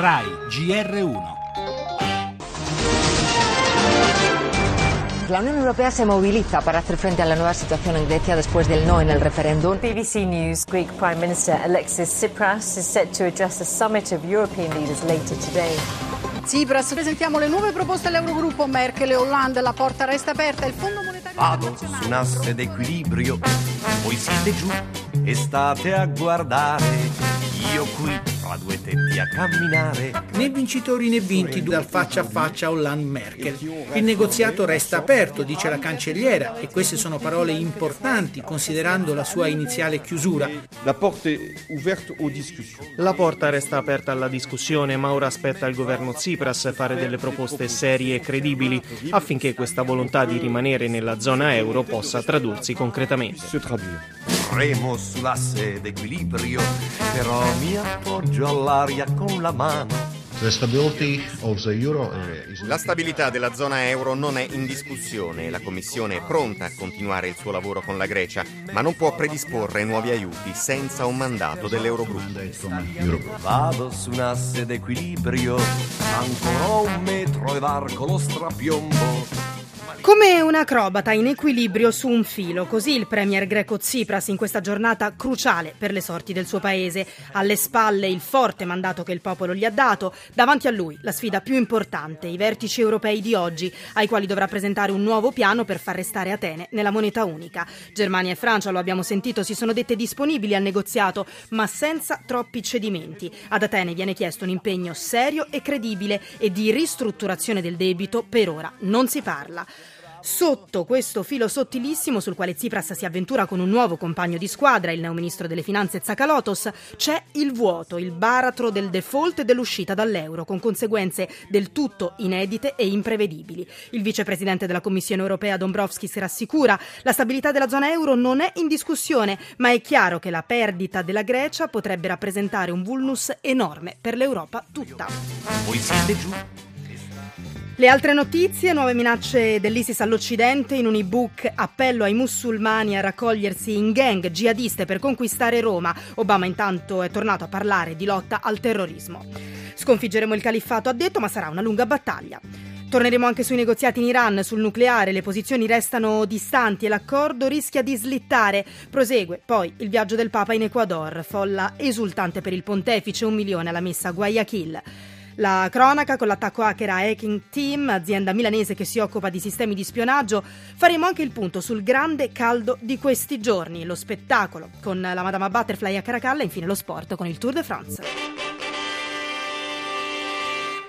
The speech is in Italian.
RAI GR1. La Unión Europea se moviliza para hacer frente a la nueva situación en Grecia después del no en el referéndum. BBC News Greek Prime Minister Alexis Tsipras is set to address a summit of European leaders later today. Tsipras, presentiamo le nuove proposte all'Eurogruppo. Merkel e Hollande, la porta resta aperta. Il Fondo Monetario Vado su un asse d'equilibrio, voi siete giù e state a guardare. Io qui fra due tetti a camminare. Né vincitori né vinti dal faccia a faccia Hollande-Merkel. Il negoziato resta aperto, dice la cancelliera, e queste sono parole importanti considerando la sua iniziale chiusura. La. La porta resta aperta alla discussione, ma ora aspetta il governo Tsipras fare delle proposte serie e credibili affinché questa volontà di rimanere nella zona euro possa tradursi concretamente. Remo sull'asse d'equilibrio, però mi appoggio all'aria con la mano. The stability of the euro area is La stabilità della zona euro non è in discussione. La Commissione è pronta a continuare il suo lavoro con la Grecia, ma non può predisporre nuovi aiuti senza un mandato dell'Eurogruppo. Vado su un asse d'equilibrio, ancora un metro e varco lo strapiombo. Come un acrobata in equilibrio su un filo, così il premier greco Tsipras in questa giornata cruciale per le sorti del suo paese. Alle spalle il forte mandato che il popolo gli ha dato, davanti a lui la sfida più importante, i vertici europei di oggi, ai quali dovrà presentare un nuovo piano per far restare Atene nella moneta unica. Germania e Francia, lo abbiamo sentito, si sono dette disponibili al negoziato, ma senza troppi cedimenti. Ad Atene viene chiesto un impegno serio e credibile e di ristrutturazione del debito per ora non si parla. Sotto questo filo sottilissimo sul quale Tsipras si avventura con un nuovo compagno di squadra, il neoministro delle finanze Tsakalotos, c'è il vuoto, il baratro del default e dell'uscita dall'euro, con conseguenze del tutto inedite e imprevedibili. Il vicepresidente della Commissione europea Dombrovskis rassicura la stabilità della zona euro non è in discussione, ma è chiaro che la perdita della Grecia potrebbe rappresentare un vulnus enorme per l'Europa tutta. Voi siete giù. Le altre notizie, nuove minacce dell'ISIS all'Occidente, in un ebook appello ai musulmani a raccogliersi in gang jihadiste per conquistare Roma. Obama intanto è tornato a parlare di lotta al terrorismo. Sconfiggeremo il califfato, ha detto, ma sarà una lunga battaglia. Torneremo anche sui negoziati in Iran, sul nucleare, le posizioni restano distanti e l'accordo rischia di slittare. Prosegue poi il viaggio del Papa in Ecuador, folla esultante per il pontefice, un milione alla messa a Guayaquil. La cronaca con l'attacco hacker a Hacking Team, azienda milanese che si occupa di sistemi di spionaggio. Faremo anche il punto sul grande caldo di questi giorni, lo spettacolo con la Madama Butterfly a Caracalla e infine lo sport con il Tour de France.